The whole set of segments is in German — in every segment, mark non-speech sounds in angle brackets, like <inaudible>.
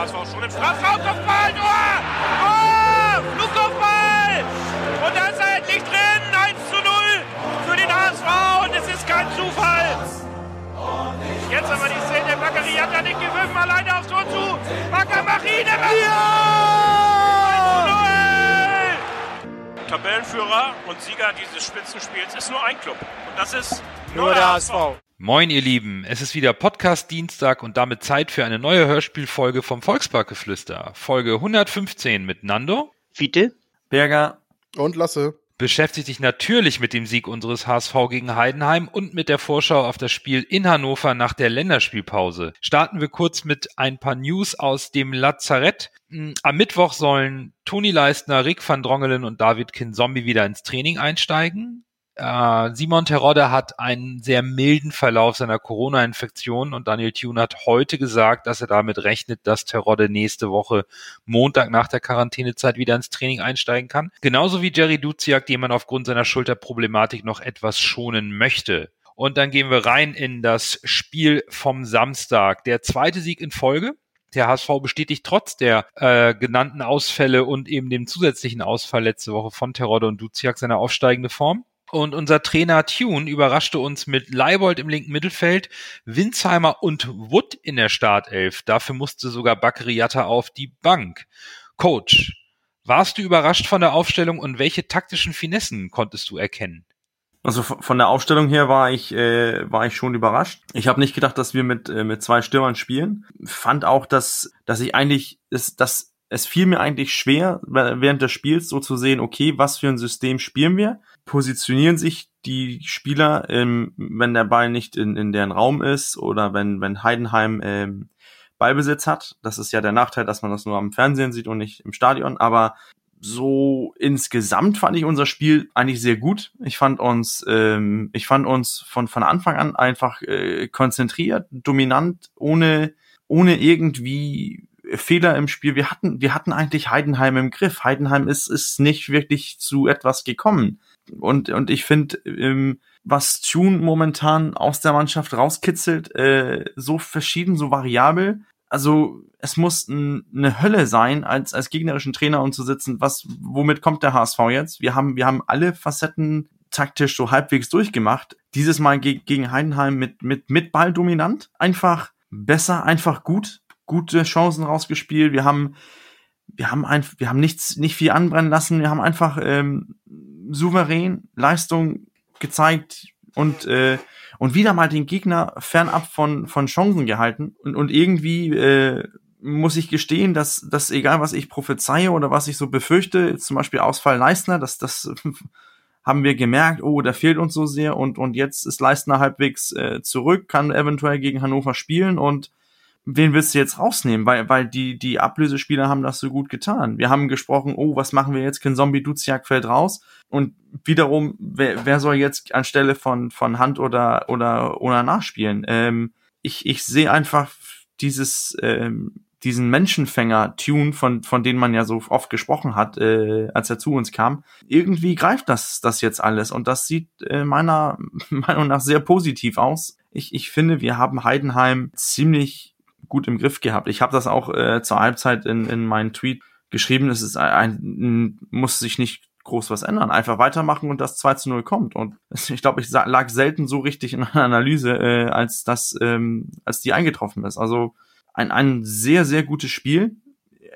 HSV schon im Strafraum, Kopfball, Tor! Tor! Flugkopfball! Und da ist er endlich drin, 1 zu 0 für den HSV und es ist kein Zufall. Jetzt aber die Szene, Bakary hat ja nicht gewürfen, alleine aufs Tor zu. Bakker, mach ihn, ja! 1 zu 0! Tabellenführer und Sieger dieses Spitzenspiels ist nur ein Club und das ist nur, Nur der der HSV. HSV. Moin, ihr Lieben. Es ist wieder Podcast Dienstag und damit Zeit für eine neue Hörspielfolge vom Volksparkgeflüster. Folge 115 mit Nando. Fiete? Berger. Und Lasse. Beschäftigt sich natürlich mit dem Sieg unseres HSV gegen Heidenheim und mit der Vorschau auf das Spiel in Hannover nach der Länderspielpause. Starten wir kurz mit ein paar News aus dem Lazarett. Hm, Am Mittwoch sollen Toni Leistner, Rick van Drongelen und David Kinzombie wieder ins Training einsteigen. Äh, Simon Terodde hat einen sehr milden Verlauf seiner Corona-Infektion und Daniel Thune hat heute gesagt, dass er damit rechnet, dass Terodde nächste Woche Montag nach der Quarantänezeit wieder ins Training einsteigen kann. Genauso wie Jerry Duziak, den man aufgrund seiner Schulterproblematik noch etwas schonen möchte. Und dann gehen wir rein in das Spiel vom Samstag. Der zweite Sieg in Folge. Der HSV bestätigt trotz der äh, genannten Ausfälle und eben dem zusätzlichen Ausfall letzte Woche von Terodde und Duziak seine aufsteigende Form. Und unser Trainer Tune überraschte uns mit Leibold im linken Mittelfeld, Winsheimer und Wood in der Startelf. Dafür musste sogar Bakriata auf die Bank. Coach, warst du überrascht von der Aufstellung und welche taktischen Finessen konntest du erkennen? Also von der Aufstellung her war ich äh, war ich schon überrascht. Ich habe nicht gedacht, dass wir mit äh, mit zwei Stürmern spielen. Fand auch, dass dass ich eigentlich ist dass es fiel mir eigentlich schwer während des Spiels so zu sehen, okay, was für ein System spielen wir? Positionieren sich die Spieler, ähm, wenn der Ball nicht in, in deren Raum ist oder wenn wenn Heidenheim ähm, Ballbesitz hat. Das ist ja der Nachteil, dass man das nur am Fernsehen sieht und nicht im Stadion. Aber so insgesamt fand ich unser Spiel eigentlich sehr gut. Ich fand uns, ähm, ich fand uns von von Anfang an einfach äh, konzentriert, dominant, ohne ohne irgendwie Fehler im Spiel. Wir hatten wir hatten eigentlich Heidenheim im Griff. Heidenheim ist ist nicht wirklich zu etwas gekommen. Und und ich finde ähm, was Tune momentan aus der Mannschaft rauskitzelt, äh, so verschieden, so variabel. Also es muss eine Hölle sein, als als gegnerischen Trainer und zu sitzen. Was, womit kommt der HSV jetzt? Wir haben wir haben alle Facetten taktisch so halbwegs durchgemacht. Dieses Mal ge gegen Heidenheim mit mit mit Ball dominant, einfach besser, einfach gut, gute Chancen rausgespielt. Wir haben wir haben einfach wir haben nichts nicht viel anbrennen lassen. Wir haben einfach ähm, souverän Leistung gezeigt und äh, und wieder mal den Gegner fernab von von Chancen gehalten. Und und irgendwie äh, muss ich gestehen, dass dass egal was ich prophezeie oder was ich so befürchte, zum Beispiel Ausfall Leistner, dass das <laughs> haben wir gemerkt, oh, der fehlt uns so sehr. Und und jetzt ist Leistner halbwegs äh, zurück, kann eventuell gegen Hannover spielen. Und wen willst du jetzt rausnehmen? Weil, weil die, die Ablösespieler haben das so gut getan. Wir haben gesprochen, oh, was machen wir jetzt? Ken Zombie Duziak fällt raus. Und wiederum, wer, wer soll jetzt anstelle von, von Hand oder, oder, oder nachspielen? Ähm, ich, ich sehe einfach dieses, ähm, diesen Menschenfänger-Tune, von, von denen man ja so oft gesprochen hat, äh, als er zu uns kam. Irgendwie greift das, das jetzt alles und das sieht äh, meiner <laughs> Meinung nach sehr positiv aus. Ich, ich finde, wir haben Heidenheim ziemlich gut im Griff gehabt. Ich habe das auch äh, zur Halbzeit in, in meinen Tweet geschrieben. Es ist ein, ein, muss sich nicht groß was ändern. Einfach weitermachen und das 2 zu 0 kommt. Und ich glaube, ich lag selten so richtig in einer Analyse, äh, als das, ähm, als die eingetroffen ist. Also ein, ein sehr, sehr gutes Spiel.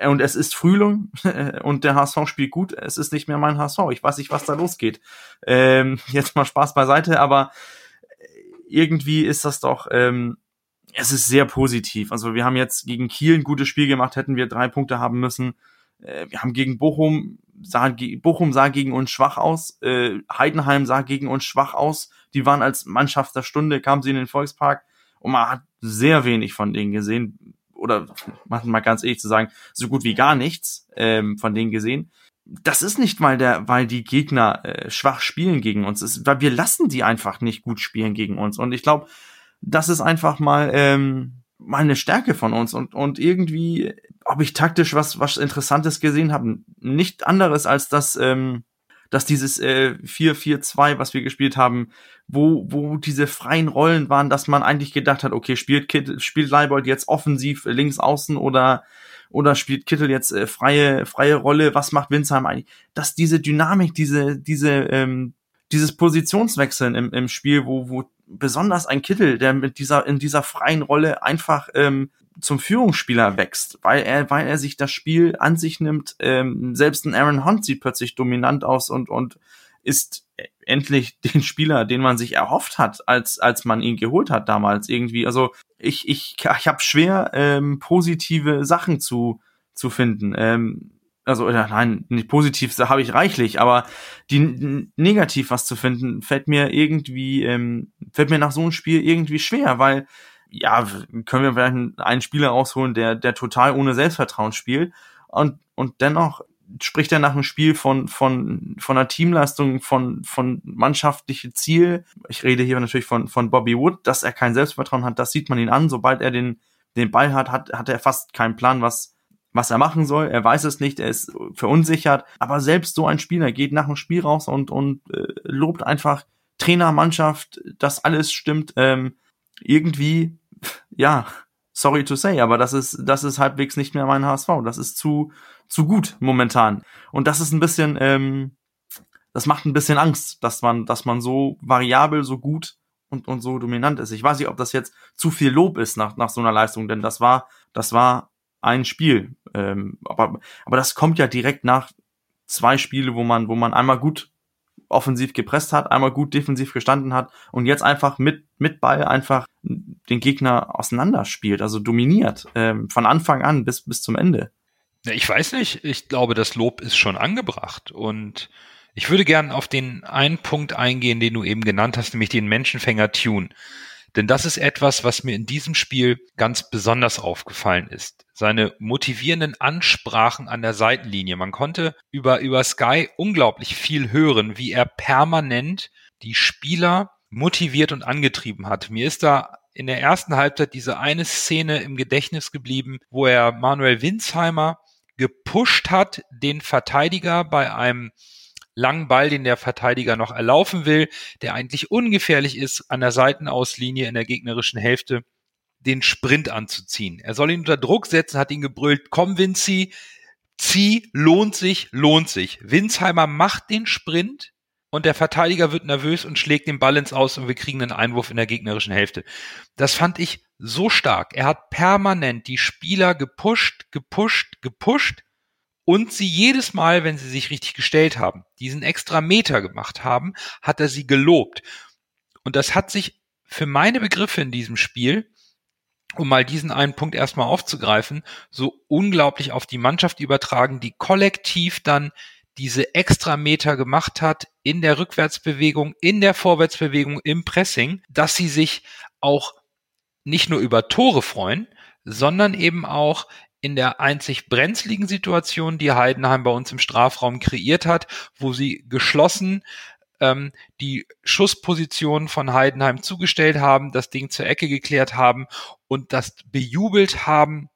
Und es ist Frühling <laughs> und der HSV spielt gut. Es ist nicht mehr mein HSV. Ich weiß nicht, was da losgeht. Ähm, jetzt mal Spaß beiseite, aber irgendwie ist das doch, ähm, es ist sehr positiv. Also wir haben jetzt gegen Kiel ein gutes Spiel gemacht, hätten wir drei Punkte haben müssen. Äh, wir haben gegen Bochum, sah, Bochum sah gegen uns schwach aus, äh, Heidenheim sah gegen uns schwach aus. Die waren als Mannschaft der Stunde, kamen sie in den Volkspark und man hat sehr wenig von denen gesehen. Oder mal ganz ehrlich zu sagen, so gut wie gar nichts ähm, von denen gesehen. Das ist nicht mal der, weil die Gegner äh, schwach spielen gegen uns. Ist, weil wir lassen die einfach nicht gut spielen gegen uns. Und ich glaube, das ist einfach mal ähm, mal eine Stärke von uns und und irgendwie, ob ich taktisch was was Interessantes gesehen habe, nicht anderes als dass ähm, dass dieses äh, 4-4-2, was wir gespielt haben, wo, wo diese freien Rollen waren, dass man eigentlich gedacht hat, okay, spielt, Kittel, spielt Leibold jetzt offensiv links außen oder oder spielt Kittel jetzt äh, freie freie Rolle? Was macht Winsheim eigentlich? Dass diese Dynamik, diese diese ähm, dieses Positionswechseln im, im Spiel, wo wo besonders ein Kittel, der mit dieser in dieser freien Rolle einfach ähm, zum Führungsspieler wächst, weil er, weil er sich das Spiel an sich nimmt. Ähm, selbst ein Aaron Hunt sieht plötzlich dominant aus und, und ist endlich <laughs> den Spieler, den man sich erhofft hat, als, als man ihn geholt hat damals irgendwie. Also ich, ich, ich habe schwer, ähm, positive Sachen zu, zu finden. Ähm, also ja, nein, nicht positiv habe ich reichlich, aber die negativ was zu finden, fällt mir irgendwie, ähm, fällt mir nach so einem Spiel irgendwie schwer, weil ja, können wir vielleicht einen Spieler rausholen, der, der total ohne Selbstvertrauen spielt. Und, und dennoch spricht er nach einem Spiel von, von, von einer Teamleistung, von, von mannschaftliche Ziel. Ich rede hier natürlich von, von Bobby Wood, dass er kein Selbstvertrauen hat, das sieht man ihn an. Sobald er den, den Ball hat, hat, hat er fast keinen Plan, was, was er machen soll. Er weiß es nicht, er ist verunsichert. Aber selbst so ein Spieler geht nach dem Spiel raus und, und äh, lobt einfach Trainer, Mannschaft, dass alles stimmt. Ähm, irgendwie ja, sorry to say, aber das ist, das ist halbwegs nicht mehr mein HSV. Das ist zu, zu gut momentan. Und das ist ein bisschen, ähm, das macht ein bisschen Angst, dass man, dass man so variabel, so gut und, und so dominant ist. Ich weiß nicht, ob das jetzt zu viel Lob ist nach, nach so einer Leistung, denn das war, das war ein Spiel. Ähm, aber, aber das kommt ja direkt nach zwei Spiele, wo man, wo man einmal gut offensiv gepresst hat, einmal gut defensiv gestanden hat und jetzt einfach mit, mit Ball einfach den Gegner auseinanderspielt, also dominiert, ähm, von Anfang an bis, bis zum Ende. Ich weiß nicht, ich glaube, das Lob ist schon angebracht und ich würde gern auf den einen Punkt eingehen, den du eben genannt hast, nämlich den Menschenfänger Tune. Denn das ist etwas, was mir in diesem Spiel ganz besonders aufgefallen ist. Seine motivierenden Ansprachen an der Seitenlinie. Man konnte über, über Sky unglaublich viel hören, wie er permanent die Spieler motiviert und angetrieben hat. Mir ist da in der ersten Halbzeit diese eine Szene im Gedächtnis geblieben, wo er Manuel Winsheimer gepusht hat, den Verteidiger bei einem langen Ball, den der Verteidiger noch erlaufen will, der eigentlich ungefährlich ist, an der Seitenauslinie in der gegnerischen Hälfte den Sprint anzuziehen. Er soll ihn unter Druck setzen, hat ihn gebrüllt, komm Vinci, zieh, lohnt sich, lohnt sich. Winsheimer macht den Sprint und der Verteidiger wird nervös und schlägt den Ball ins Aus und wir kriegen einen Einwurf in der gegnerischen Hälfte. Das fand ich so stark. Er hat permanent die Spieler gepusht, gepusht, gepusht und sie jedes Mal, wenn sie sich richtig gestellt haben, diesen extra Meter gemacht haben, hat er sie gelobt. Und das hat sich für meine Begriffe in diesem Spiel, um mal diesen einen Punkt erstmal aufzugreifen, so unglaublich auf die Mannschaft übertragen, die kollektiv dann diese extra Meter gemacht hat in der Rückwärtsbewegung, in der Vorwärtsbewegung, im Pressing, dass sie sich auch nicht nur über Tore freuen, sondern eben auch in der einzig brenzligen Situation, die Heidenheim bei uns im Strafraum kreiert hat, wo sie geschlossen ähm, die Schussposition von Heidenheim zugestellt haben, das Ding zur Ecke geklärt haben und das bejubelt haben,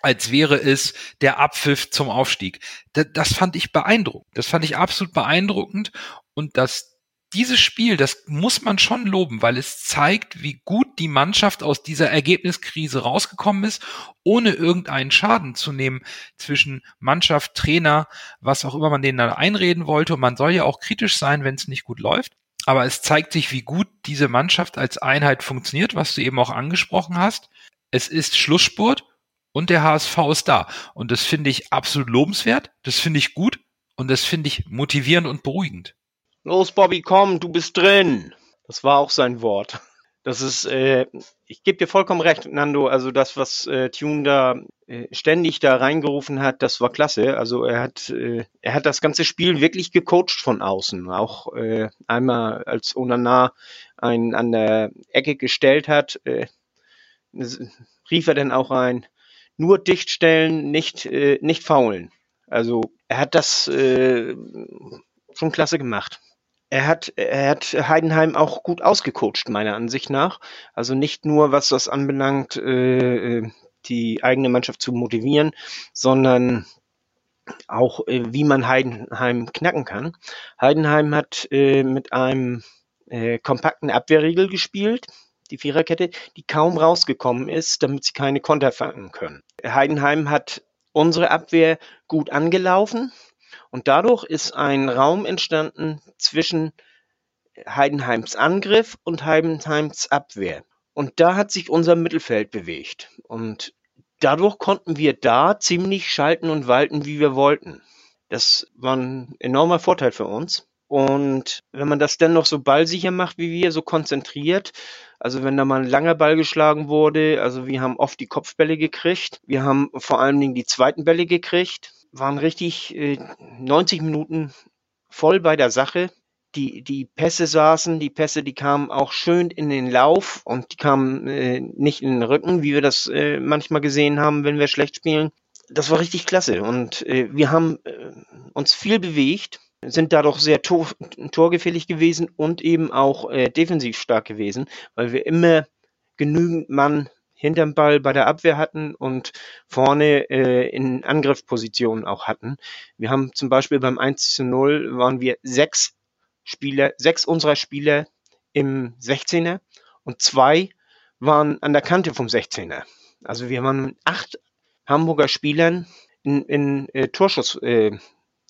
als wäre es der Abpfiff zum Aufstieg. Das, das fand ich beeindruckend. Das fand ich absolut beeindruckend und das dieses Spiel, das muss man schon loben, weil es zeigt, wie gut die Mannschaft aus dieser Ergebniskrise rausgekommen ist, ohne irgendeinen Schaden zu nehmen zwischen Mannschaft, Trainer, was auch immer man denen da einreden wollte. Und man soll ja auch kritisch sein, wenn es nicht gut läuft. Aber es zeigt sich, wie gut diese Mannschaft als Einheit funktioniert, was du eben auch angesprochen hast. Es ist Schlussspurt und der HSV ist da. Und das finde ich absolut lobenswert. Das finde ich gut. Und das finde ich motivierend und beruhigend. Los, Bobby, komm, du bist drin. Das war auch sein Wort. Das ist, äh, ich gebe dir vollkommen recht, Nando. Also das, was äh, Tune da äh, ständig da reingerufen hat, das war klasse. Also er hat, äh, er hat das ganze Spiel wirklich gecoacht von außen. Auch äh, einmal als Onana einen an der Ecke gestellt hat, äh, rief er dann auch ein, nur dicht stellen, nicht, äh, nicht faulen. Also er hat das äh, schon klasse gemacht. Er hat, er hat Heidenheim auch gut ausgecoacht, meiner Ansicht nach. Also nicht nur, was das anbelangt, äh, die eigene Mannschaft zu motivieren, sondern auch äh, wie man Heidenheim knacken kann. Heidenheim hat äh, mit einem äh, kompakten Abwehrriegel gespielt, die Viererkette, die kaum rausgekommen ist, damit sie keine Konter fangen können. Heidenheim hat unsere Abwehr gut angelaufen und dadurch ist ein Raum entstanden zwischen Heidenheims Angriff und Heidenheims Abwehr. Und da hat sich unser Mittelfeld bewegt. Und dadurch konnten wir da ziemlich schalten und walten, wie wir wollten. Das war ein enormer Vorteil für uns. Und wenn man das dann noch so ballsicher macht wie wir, so konzentriert, also wenn da mal ein langer Ball geschlagen wurde, also wir haben oft die Kopfbälle gekriegt, wir haben vor allen Dingen die zweiten Bälle gekriegt, waren richtig äh, 90 Minuten voll bei der Sache. Die, die Pässe saßen, die Pässe, die kamen auch schön in den Lauf und die kamen äh, nicht in den Rücken, wie wir das äh, manchmal gesehen haben, wenn wir schlecht spielen. Das war richtig klasse und äh, wir haben äh, uns viel bewegt sind dadurch sehr tor torgefällig gewesen und eben auch äh, defensiv stark gewesen, weil wir immer genügend Mann hinterm Ball bei der Abwehr hatten und vorne äh, in Angriffspositionen auch hatten. Wir haben zum Beispiel beim 1 zu 0 waren wir sechs Spieler, sechs unserer Spieler im 16er und zwei waren an der Kante vom 16er. Also wir waren acht Hamburger Spielern in, in äh, Torschuss, äh,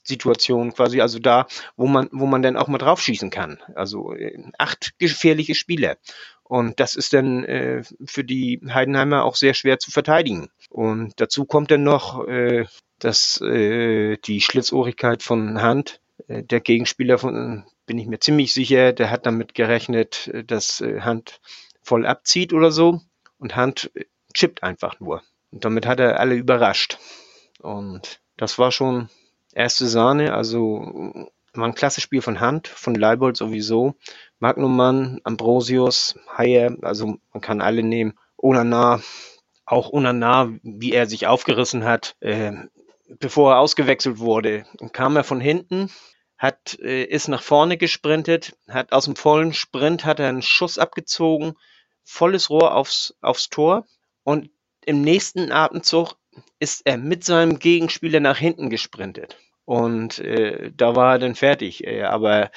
Situation quasi, also da, wo man, wo man dann auch mal draufschießen kann. Also äh, acht gefährliche Spieler. Und das ist dann äh, für die Heidenheimer auch sehr schwer zu verteidigen. Und dazu kommt dann noch, äh, dass äh, die Schlitzohrigkeit von Hand, äh, der Gegenspieler von, bin ich mir ziemlich sicher, der hat damit gerechnet, äh, dass äh, Hand voll abzieht oder so. Und Hand äh, chippt einfach nur. Und damit hat er alle überrascht. Und das war schon erste Sahne, also war ein klasse Spiel von Hand, von Leibold sowieso. Magnumann, Ambrosius, Hayer, also man kann alle nehmen. Onana, auch Onana, wie er sich aufgerissen hat, äh, bevor er ausgewechselt wurde, kam er von hinten, hat, äh, ist nach vorne gesprintet, hat aus dem vollen Sprint hat er einen Schuss abgezogen, volles Rohr aufs, aufs Tor und im nächsten Atemzug ist er mit seinem Gegenspieler nach hinten gesprintet. Und äh, da war er dann fertig. Äh, aber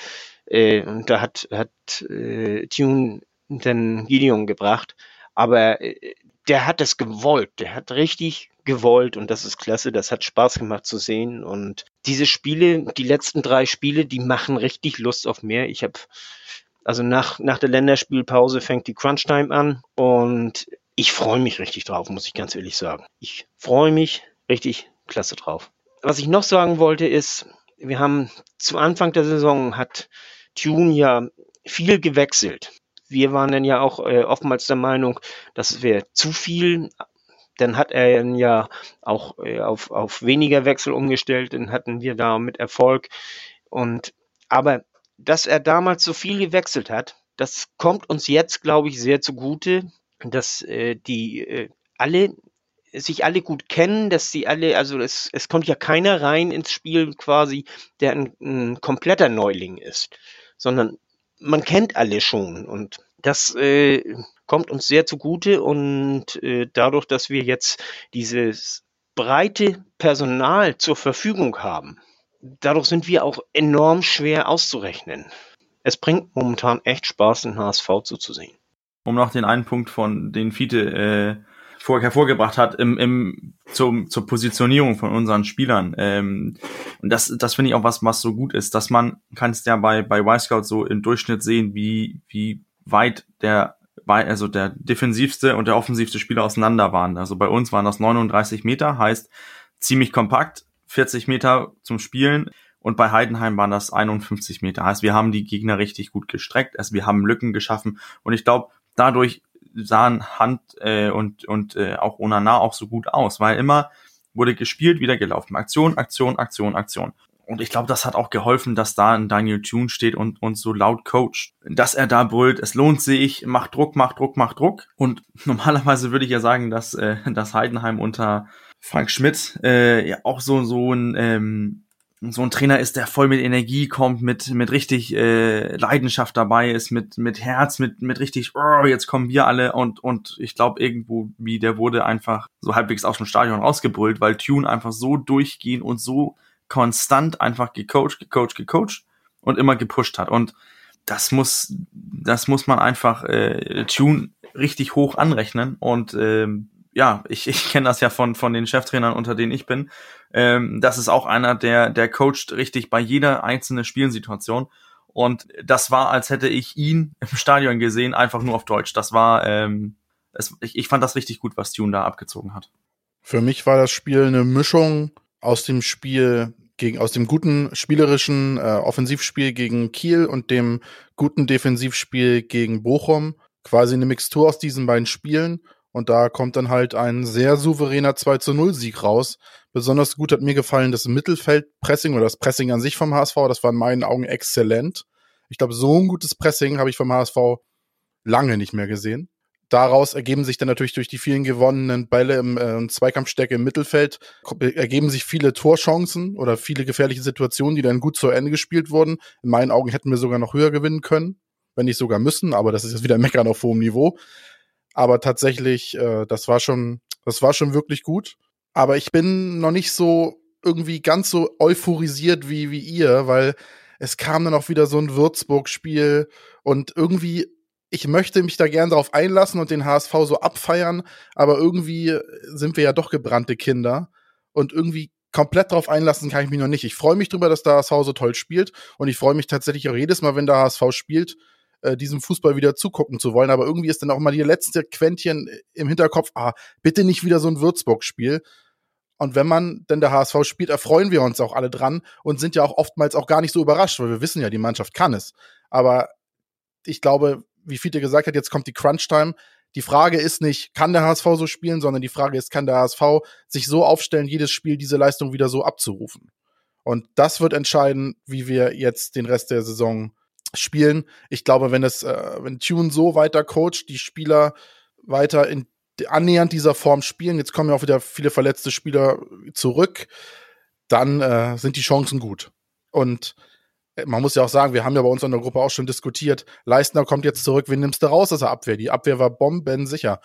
äh, und da hat, hat äh, Tune dann Gideon gebracht. Aber äh, der hat es gewollt. Der hat richtig gewollt und das ist klasse. Das hat Spaß gemacht zu sehen. Und diese Spiele, die letzten drei Spiele, die machen richtig Lust auf mehr. Ich habe also nach, nach der Länderspielpause fängt die Crunch-Time an und ich freue mich richtig drauf, muss ich ganz ehrlich sagen. Ich freue mich richtig klasse drauf. Was ich noch sagen wollte ist, wir haben zu Anfang der Saison hat Tune ja viel gewechselt. Wir waren dann ja auch äh, oftmals der Meinung, das wäre zu viel. Dann hat er ja auch äh, auf, auf weniger Wechsel umgestellt, dann hatten wir da mit Erfolg. Und aber dass er damals so viel gewechselt hat, das kommt uns jetzt, glaube ich, sehr zugute, dass äh, die äh, alle sich alle gut kennen, dass sie alle, also es, es kommt ja keiner rein ins Spiel quasi, der ein, ein kompletter Neuling ist, sondern man kennt alle schon und das äh, kommt uns sehr zugute und äh, dadurch, dass wir jetzt dieses breite Personal zur Verfügung haben, dadurch sind wir auch enorm schwer auszurechnen. Es bringt momentan echt Spaß, den HSV zuzusehen um noch den einen Punkt von den Fiete äh, vor, hervorgebracht hat im, im zum, zur Positionierung von unseren Spielern. Ähm, und das, das finde ich auch was, was so gut ist, dass man kann es ja bei bei Y-Scout so im Durchschnitt sehen, wie wie weit der also der defensivste und der offensivste Spieler auseinander waren. Also bei uns waren das 39 Meter, heißt ziemlich kompakt, 40 Meter zum Spielen. Und bei Heidenheim waren das 51 Meter. Heißt, wir haben die Gegner richtig gut gestreckt. Also wir haben Lücken geschaffen. Und ich glaube, dadurch sahen Hand äh, und, und äh, auch Onana auch so gut aus, weil immer wurde gespielt, wieder gelaufen. Aktion, Aktion, Aktion, Aktion. Und ich glaube, das hat auch geholfen, dass da ein Daniel Tune steht und, und so laut coacht. Dass er da brüllt, es lohnt sich, macht Druck, macht Druck, macht Druck. Und <laughs> normalerweise würde ich ja sagen, dass, äh, dass Heidenheim unter Frank Schmidt äh, ja auch so, so ein ähm, so ein Trainer ist, der voll mit Energie kommt, mit, mit richtig äh, Leidenschaft dabei ist, mit, mit Herz, mit, mit richtig, oh, jetzt kommen wir alle und, und ich glaube irgendwo, wie der wurde einfach so halbwegs aus dem Stadion rausgebrüllt, weil Tune einfach so durchgehen und so konstant einfach gecoacht, gecoacht, gecoacht und immer gepusht hat. Und das muss, das muss man einfach äh, Tune richtig hoch anrechnen. Und ähm, ja, ich, ich kenne das ja von, von den Cheftrainern, unter denen ich bin. Ähm, das ist auch einer, der, der coacht richtig bei jeder einzelnen Spielsituation. Und das war, als hätte ich ihn im Stadion gesehen, einfach nur auf Deutsch. Das war, ähm, es, ich, ich fand das richtig gut, was Tune da abgezogen hat. Für mich war das Spiel eine Mischung aus dem Spiel gegen, aus dem guten spielerischen äh, Offensivspiel gegen Kiel und dem guten Defensivspiel gegen Bochum. Quasi eine Mixtur aus diesen beiden Spielen. Und da kommt dann halt ein sehr souveräner 2 zu 0 Sieg raus. Besonders gut hat mir gefallen das Mittelfeldpressing oder das Pressing an sich vom HSV. Das war in meinen Augen exzellent. Ich glaube, so ein gutes Pressing habe ich vom HSV lange nicht mehr gesehen daraus ergeben sich dann natürlich durch die vielen gewonnenen Bälle im äh, Zweikampfstärke im Mittelfeld, ergeben sich viele Torchancen oder viele gefährliche Situationen, die dann gut zu Ende gespielt wurden. In meinen Augen hätten wir sogar noch höher gewinnen können, wenn nicht sogar müssen, aber das ist jetzt wieder <laughs> Meckern auf hohem Niveau. Aber tatsächlich, äh, das war schon, das war schon wirklich gut. Aber ich bin noch nicht so irgendwie ganz so euphorisiert wie, wie ihr, weil es kam dann auch wieder so ein Würzburg-Spiel und irgendwie ich möchte mich da gern darauf einlassen und den HSV so abfeiern, aber irgendwie sind wir ja doch gebrannte Kinder und irgendwie komplett darauf einlassen kann ich mich noch nicht. Ich freue mich drüber, dass der HSV so toll spielt und ich freue mich tatsächlich auch jedes Mal, wenn der HSV spielt, äh, diesem Fußball wieder zugucken zu wollen. Aber irgendwie ist dann auch mal die letzte Quäntchen im Hinterkopf, ah, bitte nicht wieder so ein Würzburg-Spiel. Und wenn man denn der HSV spielt, erfreuen wir uns auch alle dran und sind ja auch oftmals auch gar nicht so überrascht, weil wir wissen ja, die Mannschaft kann es. Aber ich glaube, wie Fiete gesagt hat, jetzt kommt die Crunch-Time. Die Frage ist nicht, kann der HSV so spielen, sondern die Frage ist, kann der HSV sich so aufstellen, jedes Spiel diese Leistung wieder so abzurufen? Und das wird entscheiden, wie wir jetzt den Rest der Saison spielen. Ich glaube, wenn es, äh, wenn Tune so weiter coacht, die Spieler weiter in annähernd dieser Form spielen, jetzt kommen ja auch wieder viele verletzte Spieler zurück, dann äh, sind die Chancen gut. Und man muss ja auch sagen, wir haben ja bei uns in der Gruppe auch schon diskutiert, Leistner kommt jetzt zurück, wen nimmst du raus aus der Abwehr? Die Abwehr war bombensicher.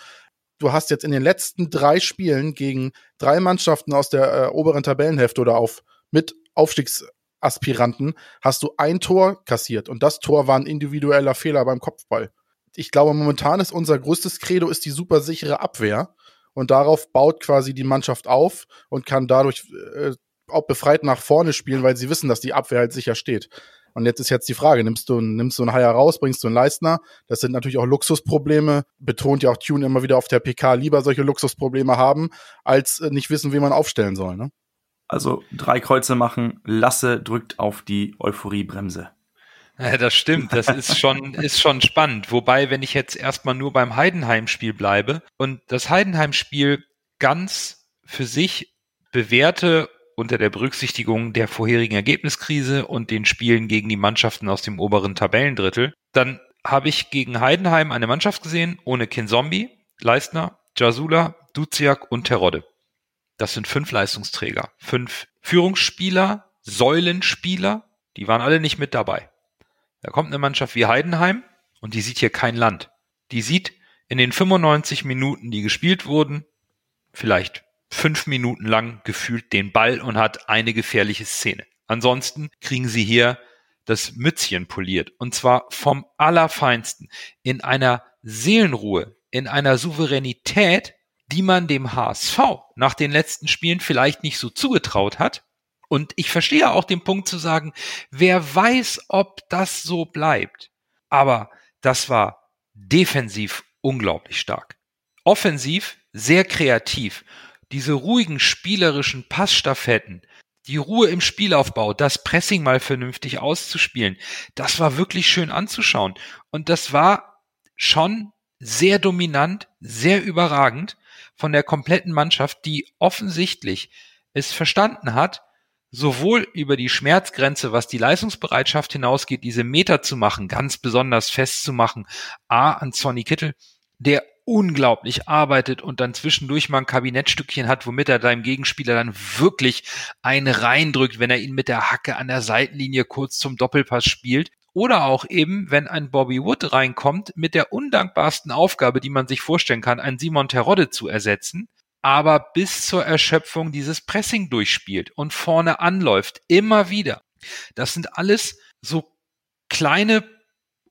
Du hast jetzt in den letzten drei Spielen gegen drei Mannschaften aus der äh, oberen Tabellenhälfte oder auf mit Aufstiegsaspiranten hast du ein Tor kassiert und das Tor war ein individueller Fehler beim Kopfball. Ich glaube, momentan ist unser größtes Credo ist die super sichere Abwehr und darauf baut quasi die Mannschaft auf und kann dadurch äh, auch befreit nach vorne spielen, weil sie wissen, dass die Abwehr halt sicher steht. Und jetzt ist jetzt die Frage, nimmst du, nimmst du einen Haier raus, bringst du einen Leistner? Das sind natürlich auch Luxusprobleme. Betont ja auch Tune immer wieder auf der PK, lieber solche Luxusprobleme haben, als äh, nicht wissen, wie man aufstellen soll. Ne? Also drei Kreuze machen, Lasse drückt auf die Euphoriebremse. Ja, das stimmt, das ist schon, <laughs> ist schon spannend. Wobei, wenn ich jetzt erstmal nur beim Heidenheim-Spiel bleibe und das Heidenheim-Spiel ganz für sich bewerte unter der Berücksichtigung der vorherigen Ergebniskrise und den Spielen gegen die Mannschaften aus dem oberen Tabellendrittel, dann habe ich gegen Heidenheim eine Mannschaft gesehen ohne Kinzombie, Leistner, Jasula, Duziak und Terodde. Das sind fünf Leistungsträger, fünf Führungsspieler, Säulenspieler, die waren alle nicht mit dabei. Da kommt eine Mannschaft wie Heidenheim und die sieht hier kein Land. Die sieht in den 95 Minuten, die gespielt wurden, vielleicht fünf Minuten lang gefühlt den Ball und hat eine gefährliche Szene. Ansonsten kriegen sie hier das Mützchen poliert und zwar vom allerfeinsten in einer Seelenruhe, in einer Souveränität, die man dem HSV nach den letzten Spielen vielleicht nicht so zugetraut hat. Und ich verstehe auch den Punkt zu sagen, wer weiß, ob das so bleibt. Aber das war defensiv unglaublich stark. Offensiv sehr kreativ diese ruhigen spielerischen Passstaffetten, die Ruhe im Spielaufbau, das Pressing mal vernünftig auszuspielen, das war wirklich schön anzuschauen. Und das war schon sehr dominant, sehr überragend von der kompletten Mannschaft, die offensichtlich es verstanden hat, sowohl über die Schmerzgrenze, was die Leistungsbereitschaft hinausgeht, diese Meter zu machen, ganz besonders festzumachen, A, an Sonny Kittel, der unglaublich arbeitet und dann zwischendurch mal ein Kabinettstückchen hat, womit er seinem Gegenspieler dann wirklich einen reindrückt, wenn er ihn mit der Hacke an der Seitenlinie kurz zum Doppelpass spielt. Oder auch eben, wenn ein Bobby Wood reinkommt, mit der undankbarsten Aufgabe, die man sich vorstellen kann, einen Simon Terodde zu ersetzen, aber bis zur Erschöpfung dieses Pressing durchspielt und vorne anläuft, immer wieder. Das sind alles so kleine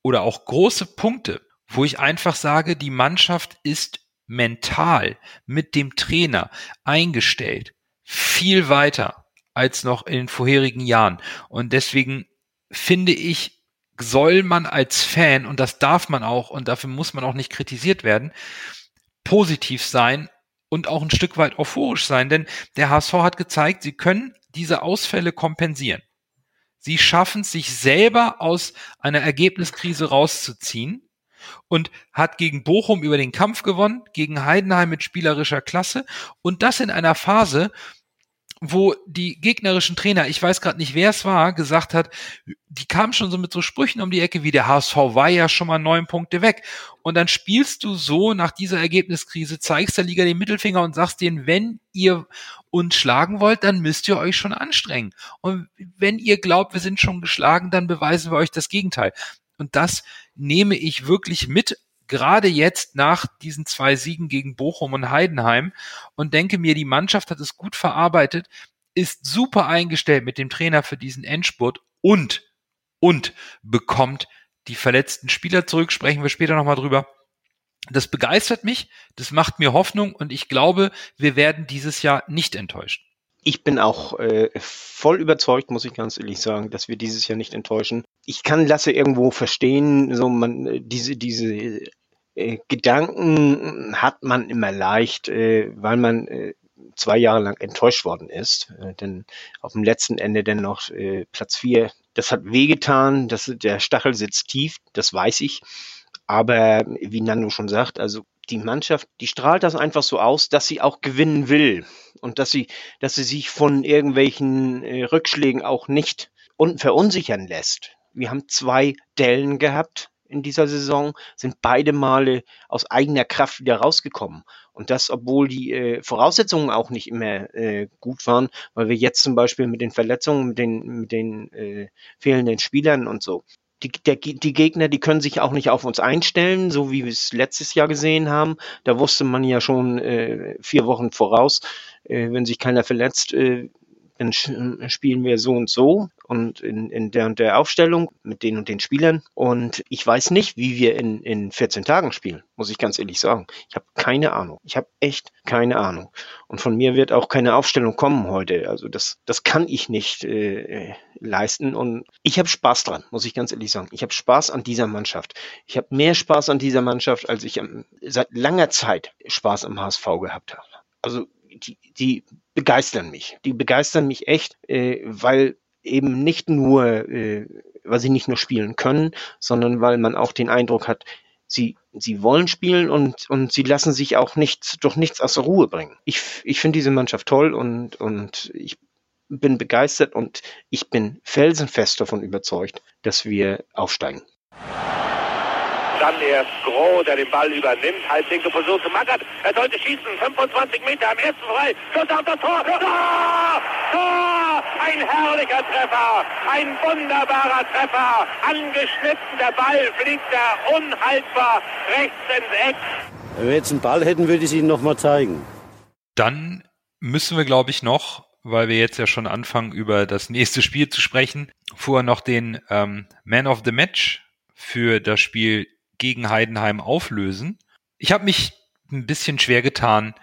oder auch große Punkte, wo ich einfach sage, die Mannschaft ist mental mit dem Trainer eingestellt viel weiter als noch in den vorherigen Jahren. Und deswegen finde ich, soll man als Fan, und das darf man auch, und dafür muss man auch nicht kritisiert werden, positiv sein und auch ein Stück weit euphorisch sein, denn der HSV hat gezeigt, sie können diese Ausfälle kompensieren. Sie schaffen es, sich selber aus einer Ergebniskrise rauszuziehen und hat gegen Bochum über den Kampf gewonnen, gegen Heidenheim mit spielerischer Klasse und das in einer Phase, wo die gegnerischen Trainer, ich weiß gerade nicht, wer es war, gesagt hat, die kamen schon so mit so Sprüchen um die Ecke, wie der HSV war ja schon mal neun Punkte weg. Und dann spielst du so nach dieser Ergebniskrise, zeigst der Liga den Mittelfinger und sagst denen, wenn ihr uns schlagen wollt, dann müsst ihr euch schon anstrengen. Und wenn ihr glaubt, wir sind schon geschlagen, dann beweisen wir euch das Gegenteil. Und das nehme ich wirklich mit gerade jetzt nach diesen zwei Siegen gegen Bochum und Heidenheim und denke mir, die Mannschaft hat es gut verarbeitet, ist super eingestellt mit dem Trainer für diesen Endspurt und, und bekommt die verletzten Spieler zurück, sprechen wir später nochmal drüber. Das begeistert mich, das macht mir Hoffnung und ich glaube, wir werden dieses Jahr nicht enttäuscht. Ich bin auch äh, voll überzeugt, muss ich ganz ehrlich sagen, dass wir dieses Jahr nicht enttäuschen. Ich kann Lasse irgendwo verstehen, so man äh, diese diese äh, Gedanken hat man immer leicht, äh, weil man äh, zwei Jahre lang enttäuscht worden ist. Äh, denn auf dem letzten Ende dann noch äh, Platz vier, das hat wehgetan, das, der Stachel sitzt tief, das weiß ich. Aber wie Nando schon sagt, also die Mannschaft, die strahlt das einfach so aus, dass sie auch gewinnen will und dass sie, dass sie sich von irgendwelchen äh, Rückschlägen auch nicht un verunsichern lässt. Wir haben zwei Dellen gehabt in dieser Saison, sind beide Male aus eigener Kraft wieder rausgekommen. Und das, obwohl die äh, Voraussetzungen auch nicht immer äh, gut waren, weil wir jetzt zum Beispiel mit den Verletzungen, mit den, mit den äh, fehlenden Spielern und so, die, der, die Gegner, die können sich auch nicht auf uns einstellen, so wie wir es letztes Jahr gesehen haben. Da wusste man ja schon äh, vier Wochen voraus, wenn sich keiner verletzt, äh, dann spielen wir so und so und in, in der und der Aufstellung mit den und den Spielern. Und ich weiß nicht, wie wir in, in 14 Tagen spielen, muss ich ganz ehrlich sagen. Ich habe keine Ahnung. Ich habe echt keine Ahnung. Und von mir wird auch keine Aufstellung kommen heute. Also das, das kann ich nicht äh, leisten. Und ich habe Spaß dran, muss ich ganz ehrlich sagen. Ich habe Spaß an dieser Mannschaft. Ich habe mehr Spaß an dieser Mannschaft, als ich seit langer Zeit Spaß am HSV gehabt habe. Also die, die begeistern mich. Die begeistern mich echt, äh, weil eben nicht nur, äh, weil sie nicht nur spielen können, sondern weil man auch den Eindruck hat, sie, sie wollen spielen und, und sie lassen sich auch nicht, durch nichts aus der Ruhe bringen. Ich, ich finde diese Mannschaft toll und, und ich bin begeistert und ich bin felsenfest davon überzeugt, dass wir aufsteigen. Dann erst Groh, der den Ball übernimmt. Halblinke Position zu Magath. Er sollte schießen. 25 Meter am ersten frei. Schuss auf das Tor. Tor! Tor! Ein herrlicher Treffer. Ein wunderbarer Treffer. Angeschnitten. Der Ball fliegt da unhaltbar rechts ins Eck. Wenn wir jetzt einen Ball hätten, würde ich es Ihnen nochmal zeigen. Dann müssen wir, glaube ich, noch weil wir jetzt ja schon anfangen, über das nächste Spiel zu sprechen, vorher noch den ähm, Man of the Match für das Spiel gegen Heidenheim auflösen. Ich habe mich ein bisschen schwer getan,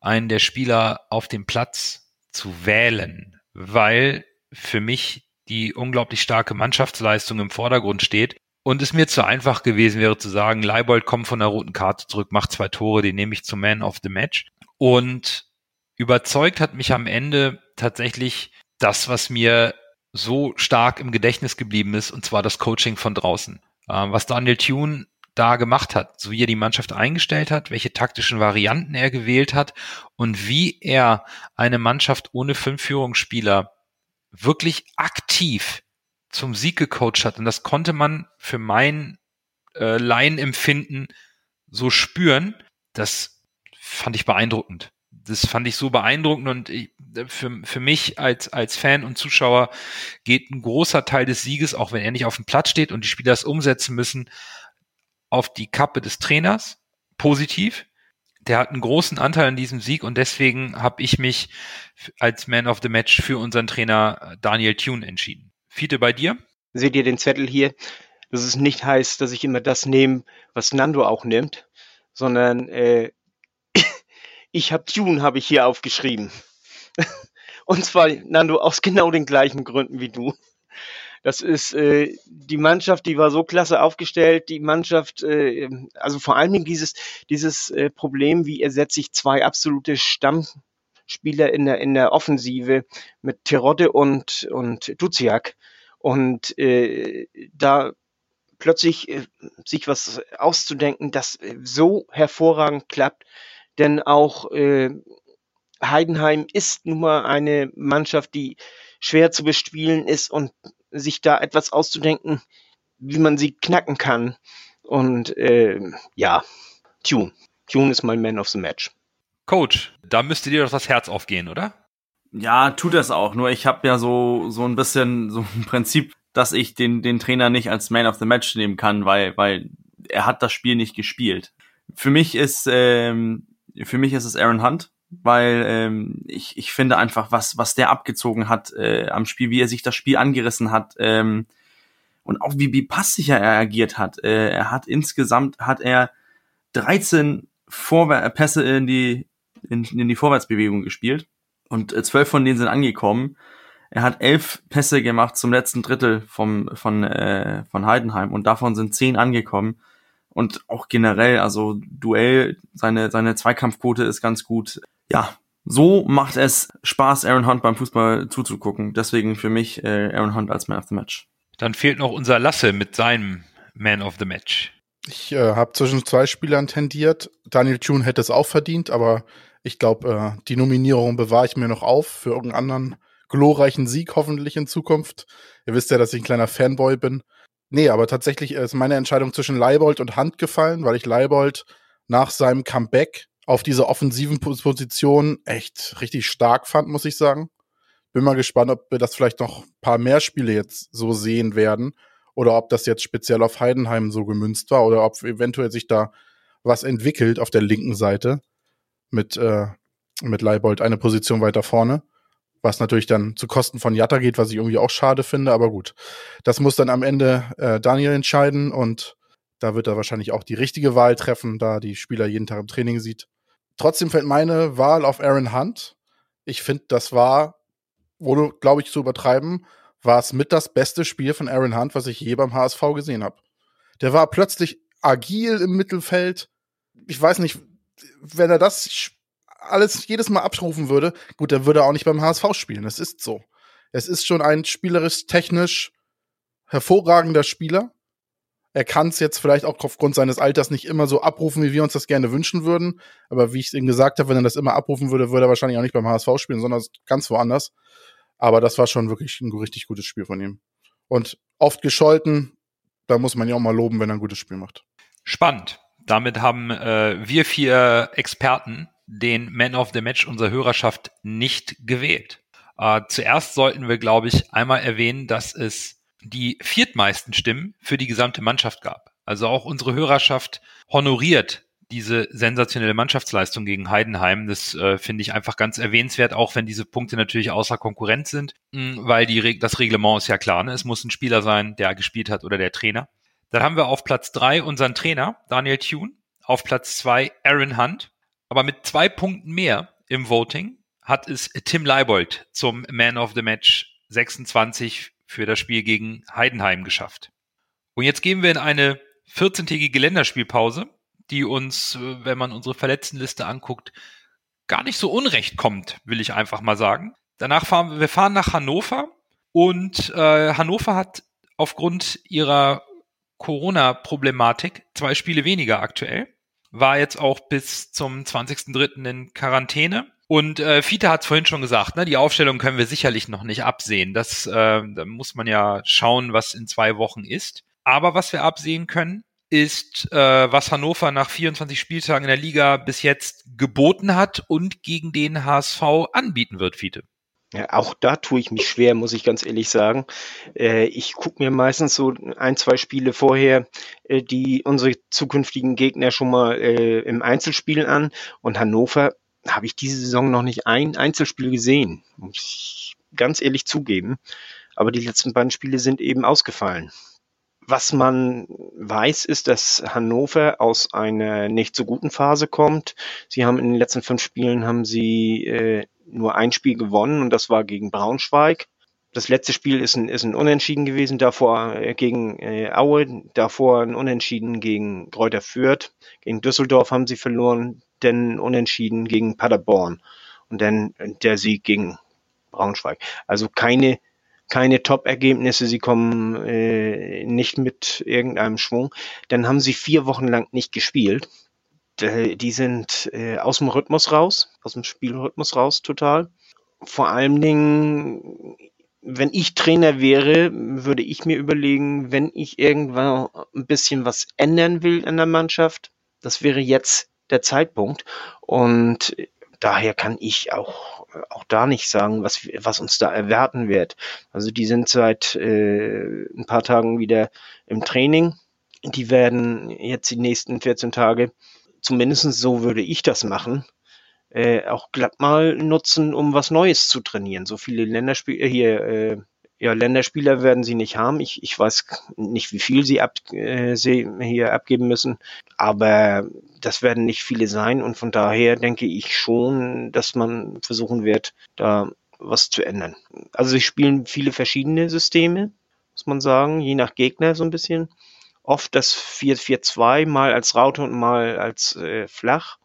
einen der Spieler auf dem Platz zu wählen, weil für mich die unglaublich starke Mannschaftsleistung im Vordergrund steht und es mir zu einfach gewesen wäre zu sagen, Leibold kommt von der roten Karte zurück, macht zwei Tore, den nehme ich zum Man of the Match. Und überzeugt hat mich am Ende tatsächlich das, was mir so stark im Gedächtnis geblieben ist, und zwar das Coaching von draußen. Ähm, was Daniel Thune da gemacht hat, so wie er die Mannschaft eingestellt hat, welche taktischen Varianten er gewählt hat und wie er eine Mannschaft ohne fünf Führungsspieler wirklich aktiv zum Sieg gecoacht hat. Und das konnte man für mein äh, Laienempfinden so spüren, das fand ich beeindruckend. Das fand ich so beeindruckend und ich, für, für mich als, als Fan und Zuschauer geht ein großer Teil des Sieges, auch wenn er nicht auf dem Platz steht und die Spieler es umsetzen müssen, auf die Kappe des Trainers, positiv. Der hat einen großen Anteil an diesem Sieg und deswegen habe ich mich als Man of the Match für unseren Trainer Daniel Thune entschieden. Fiete, bei dir? Seht ihr den Zettel hier? dass es nicht heißt, dass ich immer das nehme, was Nando auch nimmt, sondern äh, ich habe Tune, habe ich hier aufgeschrieben. <laughs> Und zwar, Nando, aus genau den gleichen Gründen wie du. Das ist äh, die Mannschaft, die war so klasse aufgestellt. Die Mannschaft, äh, also vor allen Dingen dieses, dieses äh, Problem, wie ersetze ich zwei absolute Stammspieler in der, in der Offensive mit Terodde und, und Duziak. Und äh, da plötzlich äh, sich was auszudenken, das äh, so hervorragend klappt. Denn auch äh, Heidenheim ist nun mal eine Mannschaft, die schwer zu bespielen ist und sich da etwas auszudenken, wie man sie knacken kann. Und äh, ja, Tune. Tune ist mein Man of the Match. Coach, da müsste dir doch das Herz aufgehen, oder? Ja, tut es auch. Nur ich habe ja so so ein bisschen so ein Prinzip dass ich den, den Trainer nicht als Man of the Match nehmen kann, weil, weil er hat das Spiel nicht gespielt. Für mich ist, ähm, für mich ist es Aaron Hunt, weil ähm, ich, ich finde einfach, was, was der abgezogen hat äh, am Spiel, wie er sich das Spiel angerissen hat ähm, und auch wie, wie passsicher er agiert hat. Äh, er hat insgesamt, hat er 13 Vorwär Pässe in die, in, in die Vorwärtsbewegung gespielt und äh, zwölf von denen sind angekommen. Er hat elf Pässe gemacht zum letzten Drittel vom, von, äh, von Heidenheim und davon sind zehn angekommen. Und auch generell, also Duell, seine, seine Zweikampfquote ist ganz gut. Ja, so macht es Spaß, Aaron Hunt beim Fußball zuzugucken. Deswegen für mich äh, Aaron Hunt als Man of the Match. Dann fehlt noch unser Lasse mit seinem Man of the Match. Ich äh, habe zwischen zwei Spielern tendiert. Daniel Thune hätte es auch verdient, aber ich glaube, äh, die Nominierung bewahre ich mir noch auf für irgendeinen anderen glorreichen Sieg hoffentlich in Zukunft. Ihr wisst ja, dass ich ein kleiner Fanboy bin. Nee, aber tatsächlich ist meine Entscheidung zwischen Leibold und Hand gefallen, weil ich Leibold nach seinem Comeback auf dieser offensiven Position echt richtig stark fand, muss ich sagen. Bin mal gespannt, ob wir das vielleicht noch ein paar mehr Spiele jetzt so sehen werden oder ob das jetzt speziell auf Heidenheim so gemünzt war oder ob eventuell sich da was entwickelt auf der linken Seite mit, äh, mit Leibold eine Position weiter vorne was natürlich dann zu Kosten von Jatta geht, was ich irgendwie auch schade finde, aber gut. Das muss dann am Ende äh, Daniel entscheiden und da wird er wahrscheinlich auch die richtige Wahl treffen, da die Spieler jeden Tag im Training sieht. Trotzdem fällt meine Wahl auf Aaron Hunt. Ich finde, das war, ohne, glaube ich, zu übertreiben, war es mit das beste Spiel von Aaron Hunt, was ich je beim HSV gesehen habe. Der war plötzlich agil im Mittelfeld. Ich weiß nicht, wenn er das alles jedes Mal abrufen würde, gut, dann würde er auch nicht beim HSV spielen. Das ist so. Es ist schon ein spielerisch, technisch hervorragender Spieler. Er kann es jetzt vielleicht auch aufgrund seines Alters nicht immer so abrufen, wie wir uns das gerne wünschen würden. Aber wie ich es ihm gesagt habe, wenn er das immer abrufen würde, würde er wahrscheinlich auch nicht beim HSV spielen, sondern ganz woanders. Aber das war schon wirklich ein richtig gutes Spiel von ihm. Und oft gescholten, da muss man ja auch mal loben, wenn er ein gutes Spiel macht. Spannend. Damit haben äh, wir vier Experten den Man of the Match unserer Hörerschaft nicht gewählt. Äh, zuerst sollten wir, glaube ich, einmal erwähnen, dass es die viertmeisten Stimmen für die gesamte Mannschaft gab. Also auch unsere Hörerschaft honoriert diese sensationelle Mannschaftsleistung gegen Heidenheim. Das äh, finde ich einfach ganz erwähnenswert, auch wenn diese Punkte natürlich außer Konkurrenz sind, mh, weil die, das Reglement ist ja klar. Ne? Es muss ein Spieler sein, der gespielt hat oder der Trainer. Dann haben wir auf Platz drei unseren Trainer, Daniel Thune. Auf Platz zwei Aaron Hunt. Aber mit zwei Punkten mehr im Voting hat es Tim Leibold zum Man of the Match 26 für das Spiel gegen Heidenheim geschafft. Und jetzt gehen wir in eine 14-tägige Länderspielpause, die uns, äh, wenn man unsere Verletztenliste anguckt, gar nicht so unrecht kommt, will ich einfach mal sagen. Danach fahren wir, wir fahren nach Hannover und äh, Hannover hat aufgrund ihrer Corona-Problematik zwei Spiele weniger aktuell war jetzt auch bis zum 20.03. in Quarantäne. Und äh, Fiete hat es vorhin schon gesagt, ne, die Aufstellung können wir sicherlich noch nicht absehen. Das äh, da muss man ja schauen, was in zwei Wochen ist. Aber was wir absehen können, ist, äh, was Hannover nach 24 Spieltagen in der Liga bis jetzt geboten hat und gegen den HSV anbieten wird, Fiete. Ja, auch da tue ich mich schwer, muss ich ganz ehrlich sagen. Äh, ich gucke mir meistens so ein, zwei Spiele vorher äh, die unsere zukünftigen Gegner schon mal äh, im Einzelspiel an. Und Hannover habe ich diese Saison noch nicht ein Einzelspiel gesehen, muss ich ganz ehrlich zugeben. Aber die letzten beiden Spiele sind eben ausgefallen. Was man weiß, ist, dass Hannover aus einer nicht so guten Phase kommt. Sie haben in den letzten fünf Spielen haben sie äh, nur ein Spiel gewonnen und das war gegen Braunschweig. Das letzte Spiel ist ein, ist ein Unentschieden gewesen, davor äh, gegen äh, Aue, davor ein Unentschieden gegen Kräuter Fürth. Gegen Düsseldorf haben sie verloren, dann Unentschieden gegen Paderborn und dann der Sieg gegen Braunschweig. Also keine keine Top-Ergebnisse, sie kommen äh, nicht mit irgendeinem Schwung. Dann haben sie vier Wochen lang nicht gespielt. Die sind äh, aus dem Rhythmus raus, aus dem Spielrhythmus raus total. Vor allen Dingen, wenn ich Trainer wäre, würde ich mir überlegen, wenn ich irgendwann ein bisschen was ändern will in der Mannschaft, das wäre jetzt der Zeitpunkt. Und daher kann ich auch, auch da nicht sagen, was, was uns da erwarten wird. Also die sind seit äh, ein paar Tagen wieder im Training. Die werden jetzt die nächsten 14 Tage, zumindest so würde ich das machen, äh, auch glatt mal nutzen, um was Neues zu trainieren. So viele Länderspiele hier, äh, ja, Länderspieler werden sie nicht haben. Ich, ich weiß nicht, wie viel sie, ab, äh, sie hier abgeben müssen, aber das werden nicht viele sein und von daher denke ich schon, dass man versuchen wird, da was zu ändern. Also sie spielen viele verschiedene Systeme, muss man sagen, je nach Gegner so ein bisschen. Oft das 4-4-2, mal als Raute und mal als äh, flach.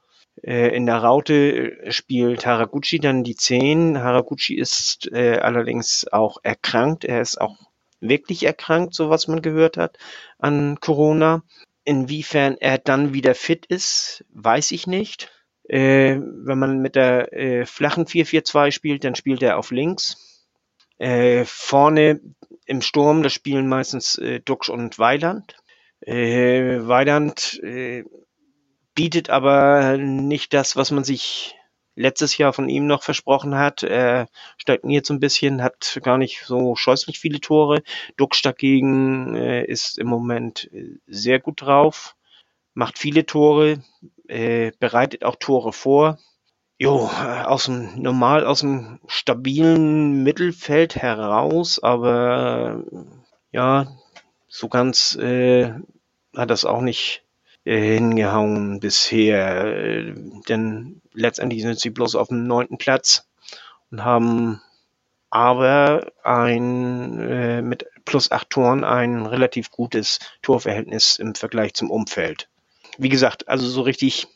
Äh, in der Raute äh, spielt Haraguchi dann die 10. Haraguchi ist äh, allerdings auch erkrankt. Er ist auch wirklich erkrankt, so was man gehört hat, an Corona. Inwiefern er dann wieder fit ist, weiß ich nicht. Äh, wenn man mit der äh, flachen 4-4-2 spielt, dann spielt er auf links. Äh, vorne im Sturm, das spielen meistens äh, Duxch und Weiland. Äh, Weiland äh, bietet aber nicht das, was man sich letztes Jahr von ihm noch versprochen hat. Er stagniert so ein bisschen, hat gar nicht so scheußlich viele Tore. Duxch dagegen äh, ist im Moment äh, sehr gut drauf, macht viele Tore, äh, bereitet auch Tore vor. Jo, aus dem, normal aus dem stabilen Mittelfeld heraus, aber ja, so ganz äh, hat das auch nicht äh, hingehauen bisher. Äh, denn letztendlich sind sie bloß auf dem neunten Platz und haben aber ein äh, mit plus acht Toren ein relativ gutes Torverhältnis im Vergleich zum Umfeld. Wie gesagt, also so richtig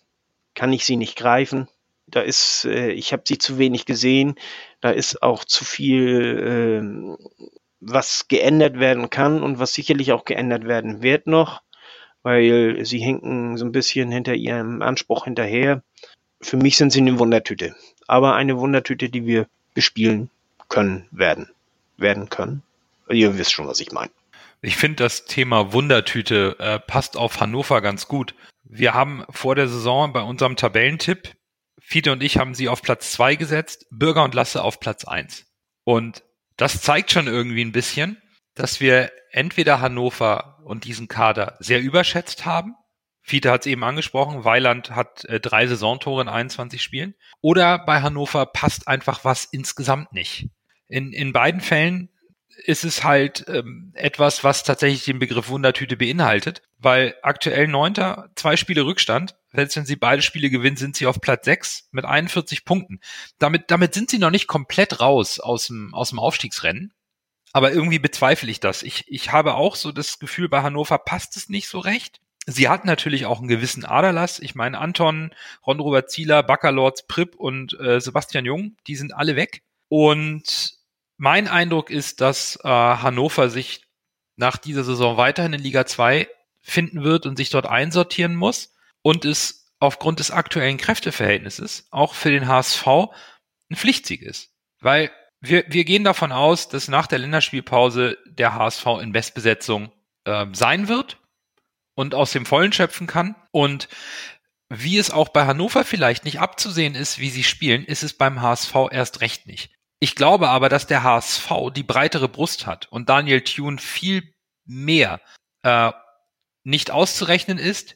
kann ich sie nicht greifen. Da ist, äh, ich habe sie zu wenig gesehen. Da ist auch zu viel, äh, was geändert werden kann und was sicherlich auch geändert werden wird noch weil sie hinken so ein bisschen hinter ihrem Anspruch hinterher. Für mich sind sie eine Wundertüte, aber eine Wundertüte, die wir bespielen können, werden, werden können. Ihr wisst schon, was ich meine. Ich finde, das Thema Wundertüte äh, passt auf Hannover ganz gut. Wir haben vor der Saison bei unserem Tabellentipp, Fiete und ich haben sie auf Platz zwei gesetzt, Bürger und Lasse auf Platz eins. Und das zeigt schon irgendwie ein bisschen, dass wir entweder Hannover und diesen Kader sehr überschätzt haben. Fiete hat es eben angesprochen, Weiland hat äh, drei Saisontore in 21 Spielen. Oder bei Hannover passt einfach was insgesamt nicht. In, in beiden Fällen ist es halt ähm, etwas, was tatsächlich den Begriff Wundertüte beinhaltet, weil aktuell Neunter, zwei Spiele Rückstand. Selbst wenn sie beide Spiele gewinnen, sind sie auf Platz sechs mit 41 Punkten. Damit, damit sind sie noch nicht komplett raus aus dem, aus dem Aufstiegsrennen. Aber irgendwie bezweifle ich das. Ich, ich habe auch so das Gefühl, bei Hannover passt es nicht so recht. Sie hat natürlich auch einen gewissen Aderlass. Ich meine, Anton, Ron-Robert Zieler, Baccalords, Pripp und äh, Sebastian Jung, die sind alle weg. Und mein Eindruck ist, dass äh, Hannover sich nach dieser Saison weiterhin in Liga 2 finden wird und sich dort einsortieren muss und es aufgrund des aktuellen Kräfteverhältnisses auch für den HSV ein Pflichtsieg ist. Weil wir, wir gehen davon aus, dass nach der Länderspielpause der HSV in Bestbesetzung äh, sein wird. und aus dem Vollen schöpfen kann. Und wie es auch bei Hannover vielleicht nicht abzusehen ist, wie sie spielen, ist es beim HSV erst recht nicht. Ich glaube aber, dass der HSV die breitere Brust hat und Daniel Thune viel mehr äh, nicht auszurechnen ist,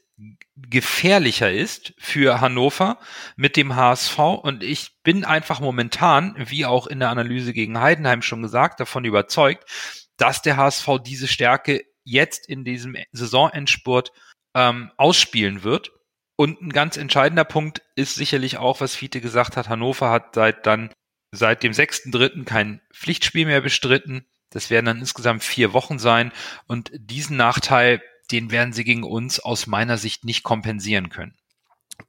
gefährlicher ist für Hannover mit dem HSV. Und ich bin einfach momentan, wie auch in der Analyse gegen Heidenheim schon gesagt, davon überzeugt, dass der HSV diese Stärke jetzt in diesem Saisonendspurt ähm, ausspielen wird. Und ein ganz entscheidender Punkt ist sicherlich auch, was Fiete gesagt hat. Hannover hat seit dann, seit dem 6.3. kein Pflichtspiel mehr bestritten. Das werden dann insgesamt vier Wochen sein. Und diesen Nachteil, den werden sie gegen uns aus meiner Sicht nicht kompensieren können.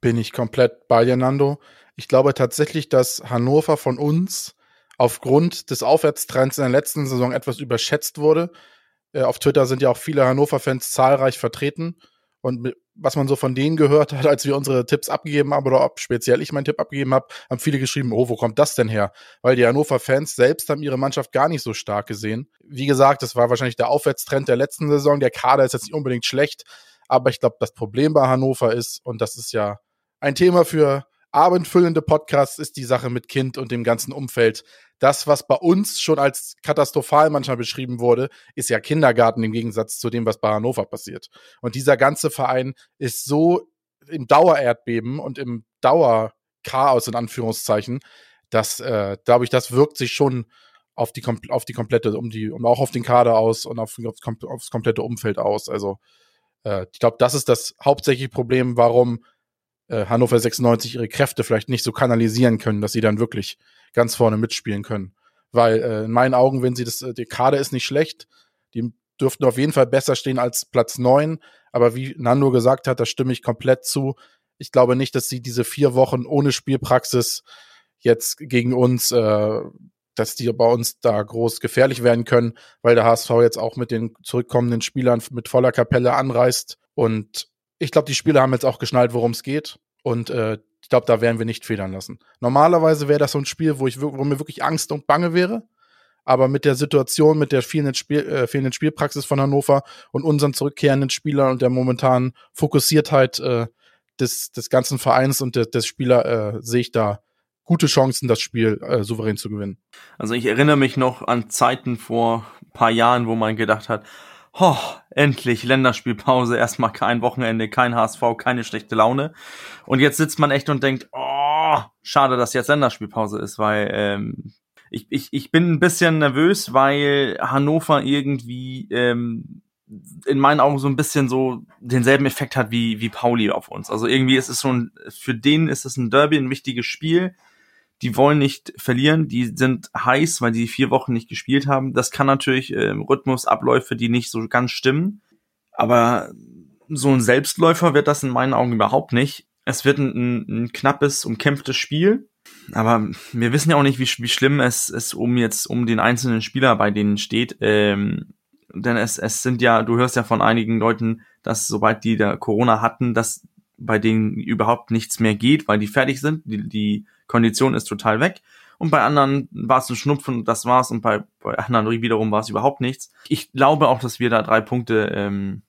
Bin ich komplett bei dir, Nando. Ich glaube tatsächlich, dass Hannover von uns aufgrund des Aufwärtstrends in der letzten Saison etwas überschätzt wurde. Äh, auf Twitter sind ja auch viele Hannover-Fans zahlreich vertreten. Und was man so von denen gehört hat, als wir unsere Tipps abgegeben haben, oder ob speziell ich meinen Tipp abgegeben habe, haben viele geschrieben, oh, wo kommt das denn her? Weil die Hannover-Fans selbst haben ihre Mannschaft gar nicht so stark gesehen. Wie gesagt, das war wahrscheinlich der Aufwärtstrend der letzten Saison. Der Kader ist jetzt nicht unbedingt schlecht, aber ich glaube, das Problem bei Hannover ist, und das ist ja ein Thema für abendfüllende Podcasts, ist die Sache mit Kind und dem ganzen Umfeld. Das, was bei uns schon als katastrophal manchmal beschrieben wurde, ist ja Kindergarten im Gegensatz zu dem, was bei Hannover passiert. Und dieser ganze Verein ist so im Dauererdbeben und im Dauerchaos in Anführungszeichen, dass, äh, glaube ich, das wirkt sich schon auf die, auf die komplette, um die, um auch auf den Kader aus und auf, auf, aufs komplette Umfeld aus. Also äh, ich glaube, das ist das hauptsächliche Problem, warum äh, Hannover 96 ihre Kräfte vielleicht nicht so kanalisieren können, dass sie dann wirklich ganz vorne mitspielen können. Weil äh, in meinen Augen, wenn sie das, äh, die Kader ist nicht schlecht, die dürften auf jeden Fall besser stehen als Platz neun. Aber wie Nando gesagt hat, da stimme ich komplett zu. Ich glaube nicht, dass sie diese vier Wochen ohne Spielpraxis jetzt gegen uns, äh, dass die bei uns da groß gefährlich werden können, weil der HSV jetzt auch mit den zurückkommenden Spielern mit voller Kapelle anreist. Und ich glaube, die Spieler haben jetzt auch geschnallt, worum es geht. Und äh, ich glaube, da werden wir nicht federn lassen. Normalerweise wäre das so ein Spiel, wo, ich, wo mir wirklich Angst und Bange wäre. Aber mit der Situation, mit der fehlenden, Spiel, äh, fehlenden Spielpraxis von Hannover und unseren zurückkehrenden Spielern und der momentanen Fokussiertheit äh, des, des ganzen Vereins und des, des Spieler äh, sehe ich da gute Chancen, das Spiel äh, souverän zu gewinnen. Also ich erinnere mich noch an Zeiten vor paar Jahren, wo man gedacht hat, ho, endlich Länderspielpause, erstmal kein Wochenende, kein HSV, keine schlechte Laune. Und jetzt sitzt man echt und denkt, oh, schade, dass jetzt Länderspielpause ist, weil ähm, ich, ich, ich bin ein bisschen nervös, weil Hannover irgendwie ähm, in meinen Augen so ein bisschen so denselben Effekt hat wie, wie Pauli auf uns. Also irgendwie ist es so ein, für den ist es ein Derby, ein wichtiges Spiel die wollen nicht verlieren, die sind heiß, weil die vier Wochen nicht gespielt haben. Das kann natürlich äh, Rhythmusabläufe, die nicht so ganz stimmen. Aber so ein Selbstläufer wird das in meinen Augen überhaupt nicht. Es wird ein, ein knappes, umkämpftes Spiel. Aber wir wissen ja auch nicht, wie, wie schlimm es, es um jetzt um den einzelnen Spieler bei denen steht. Ähm, denn es, es sind ja, du hörst ja von einigen Leuten, dass sobald die da Corona hatten, dass bei denen überhaupt nichts mehr geht, weil die fertig sind. Die, die Kondition ist total weg. Und bei anderen war es ein Schnupfen, das war's. Und bei, bei anderen wiederum war es überhaupt nichts. Ich glaube auch, dass wir da drei Punkte, ähm,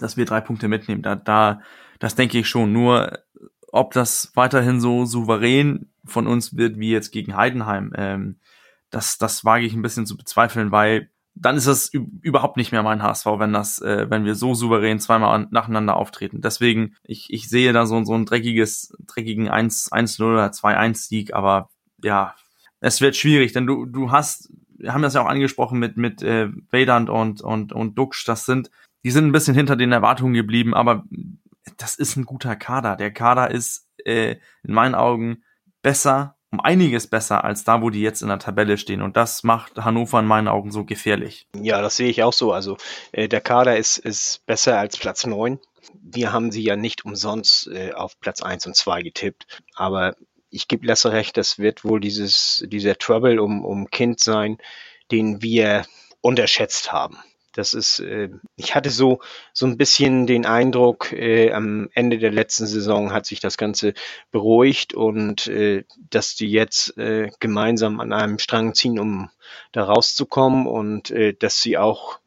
dass wir drei Punkte mitnehmen. Da, da, das denke ich schon. Nur, ob das weiterhin so souverän von uns wird wie jetzt gegen Heidenheim, ähm, das, das wage ich ein bisschen zu bezweifeln, weil dann ist es überhaupt nicht mehr mein HSV, wenn das, äh, wenn wir so souverän zweimal nacheinander auftreten. Deswegen, ich, ich sehe da so, so ein dreckiges, dreckigen 1-0 oder 2-1-Sieg, aber ja, es wird schwierig, denn du, du hast, wir haben das ja auch angesprochen mit, mit äh, Vedant und, und, und Duxch, das sind, die sind ein bisschen hinter den Erwartungen geblieben, aber das ist ein guter Kader. Der Kader ist äh, in meinen Augen besser um einiges besser als da, wo die jetzt in der Tabelle stehen. Und das macht Hannover in meinen Augen so gefährlich. Ja, das sehe ich auch so. Also äh, der Kader ist, ist besser als Platz 9. Wir haben sie ja nicht umsonst äh, auf Platz 1 und 2 getippt. Aber ich gebe Lasse recht, das wird wohl dieses, dieser Trouble um, um Kind sein, den wir unterschätzt haben. Das ist, äh, ich hatte so, so ein bisschen den Eindruck, äh, am Ende der letzten Saison hat sich das Ganze beruhigt und äh, dass die jetzt äh, gemeinsam an einem Strang ziehen, um da rauszukommen und äh, dass sie auch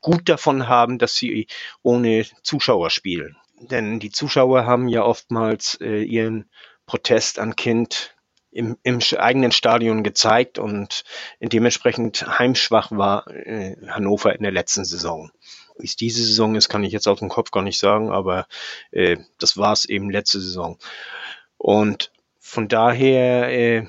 gut davon haben, dass sie ohne Zuschauer spielen. Denn die Zuschauer haben ja oftmals äh, ihren Protest an Kind im, im eigenen Stadion gezeigt und dementsprechend heimschwach war äh, Hannover in der letzten Saison. Wie es diese Saison ist, kann ich jetzt aus dem Kopf gar nicht sagen, aber äh, das war es eben letzte Saison. Und von daher äh,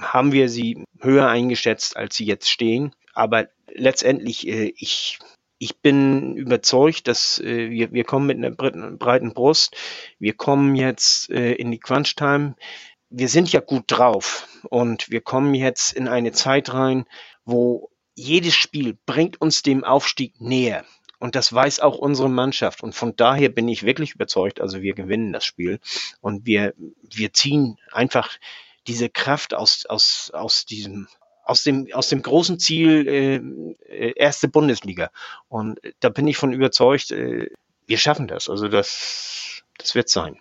haben wir sie höher eingeschätzt, als sie jetzt stehen. Aber letztendlich, äh, ich, ich bin überzeugt, dass äh, wir, wir kommen mit einer breiten Brust. Wir kommen jetzt äh, in die Crunch-Time. Wir sind ja gut drauf und wir kommen jetzt in eine Zeit rein, wo jedes Spiel bringt uns dem Aufstieg näher. Und das weiß auch unsere Mannschaft. Und von daher bin ich wirklich überzeugt, also wir gewinnen das Spiel. Und wir, wir ziehen einfach diese Kraft aus, aus, aus diesem, aus dem, aus dem großen Ziel äh, äh erste Bundesliga. Und da bin ich von überzeugt, äh, wir schaffen das. Also das, das wird sein.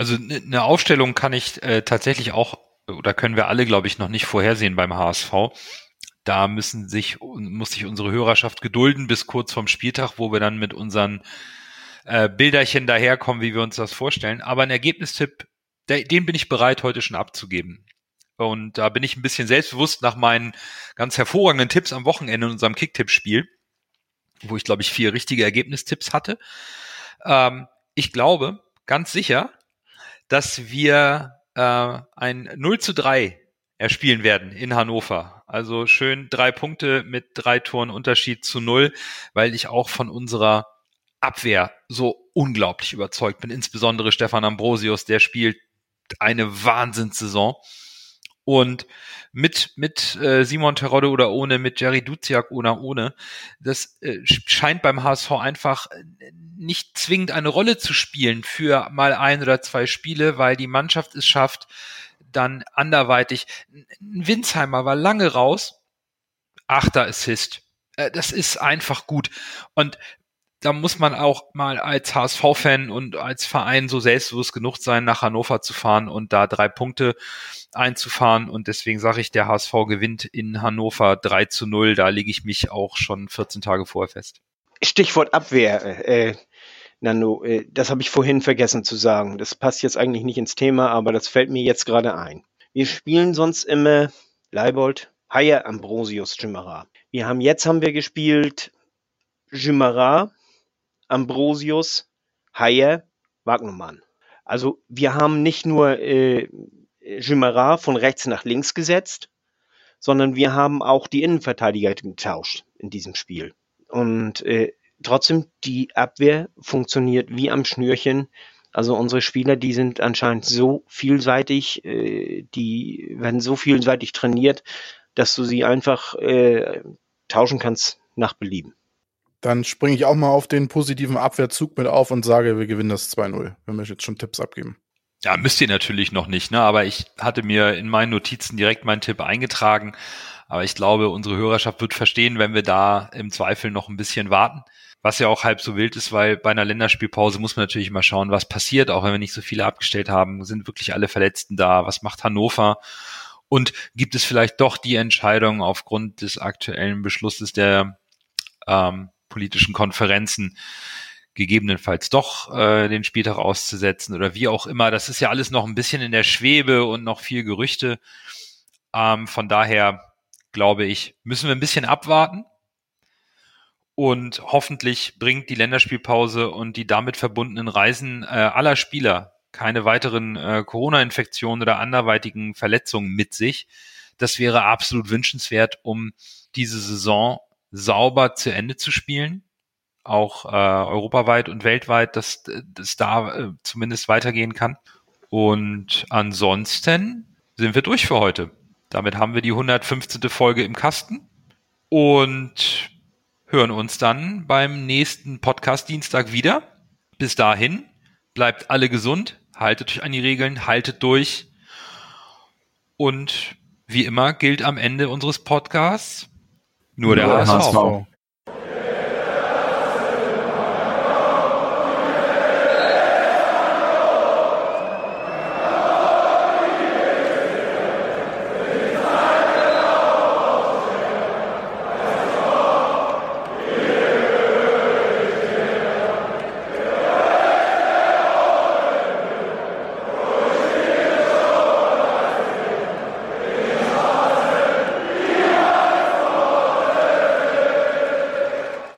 Also eine ne Aufstellung kann ich äh, tatsächlich auch, oder können wir alle, glaube ich, noch nicht vorhersehen beim HSV. Da müssen sich, muss sich unsere Hörerschaft gedulden bis kurz vorm Spieltag, wo wir dann mit unseren äh, Bilderchen daherkommen, wie wir uns das vorstellen. Aber ein Ergebnistipp, der, den bin ich bereit, heute schon abzugeben. Und da bin ich ein bisschen selbstbewusst nach meinen ganz hervorragenden Tipps am Wochenende in unserem Kicktipp-Spiel, wo ich, glaube ich, vier richtige Ergebnistipps hatte. Ähm, ich glaube ganz sicher, dass wir äh, ein 0 zu 3 erspielen werden in Hannover. Also schön drei Punkte mit drei Toren Unterschied zu null, weil ich auch von unserer Abwehr so unglaublich überzeugt bin. Insbesondere Stefan Ambrosius, der spielt eine Wahnsinnssaison. Und mit, mit äh, Simon Terodde oder ohne, mit Jerry Duziak oder ohne, das äh, scheint beim HSV einfach nicht zwingend eine Rolle zu spielen für mal ein oder zwei Spiele, weil die Mannschaft es schafft, dann anderweitig. Winsheimer war lange raus. Achter Assist. Äh, das ist einfach gut. Und da muss man auch mal als HSV-Fan und als Verein so selbstbewusst genug sein, nach Hannover zu fahren und da drei Punkte einzufahren. Und deswegen sage ich, der HSV gewinnt in Hannover 3 zu 0. Da lege ich mich auch schon 14 Tage vorher fest. Stichwort Abwehr. Äh, Nando, äh, das habe ich vorhin vergessen zu sagen. Das passt jetzt eigentlich nicht ins Thema, aber das fällt mir jetzt gerade ein. Wir spielen sonst immer Leibold, Haier, Ambrosius, Jimara. Wir haben jetzt haben wir gespielt Jimara, Ambrosius, Haier, Wagnermann. Also wir haben nicht nur äh, Jimara von rechts nach links gesetzt, sondern wir haben auch die Innenverteidiger getauscht in diesem Spiel. Und äh, trotzdem, die Abwehr funktioniert wie am Schnürchen. Also unsere Spieler, die sind anscheinend so vielseitig, äh, die werden so vielseitig trainiert, dass du sie einfach äh, tauschen kannst nach Belieben. Dann springe ich auch mal auf den positiven Abwehrzug mit auf und sage, wir gewinnen das 2-0, wenn wir jetzt schon Tipps abgeben. Ja, müsst ihr natürlich noch nicht, ne? Aber ich hatte mir in meinen Notizen direkt meinen Tipp eingetragen. Aber ich glaube, unsere Hörerschaft wird verstehen, wenn wir da im Zweifel noch ein bisschen warten was ja auch halb so wild ist, weil bei einer Länderspielpause muss man natürlich immer schauen, was passiert, auch wenn wir nicht so viele abgestellt haben, sind wirklich alle Verletzten da, was macht Hannover und gibt es vielleicht doch die Entscheidung aufgrund des aktuellen Beschlusses der ähm, politischen Konferenzen, gegebenenfalls doch äh, den Spieltag auszusetzen oder wie auch immer. Das ist ja alles noch ein bisschen in der Schwebe und noch viel Gerüchte. Ähm, von daher glaube ich, müssen wir ein bisschen abwarten. Und hoffentlich bringt die Länderspielpause und die damit verbundenen Reisen äh, aller Spieler keine weiteren äh, Corona-Infektionen oder anderweitigen Verletzungen mit sich. Das wäre absolut wünschenswert, um diese Saison sauber zu Ende zu spielen. Auch äh, europaweit und weltweit, dass das da äh, zumindest weitergehen kann. Und ansonsten sind wir durch für heute. Damit haben wir die 115. Folge im Kasten. Und hören uns dann beim nächsten Podcast Dienstag wieder. Bis dahin, bleibt alle gesund, haltet euch an die Regeln, haltet durch. Und wie immer gilt am Ende unseres Podcasts nur der, der HSV. HSV.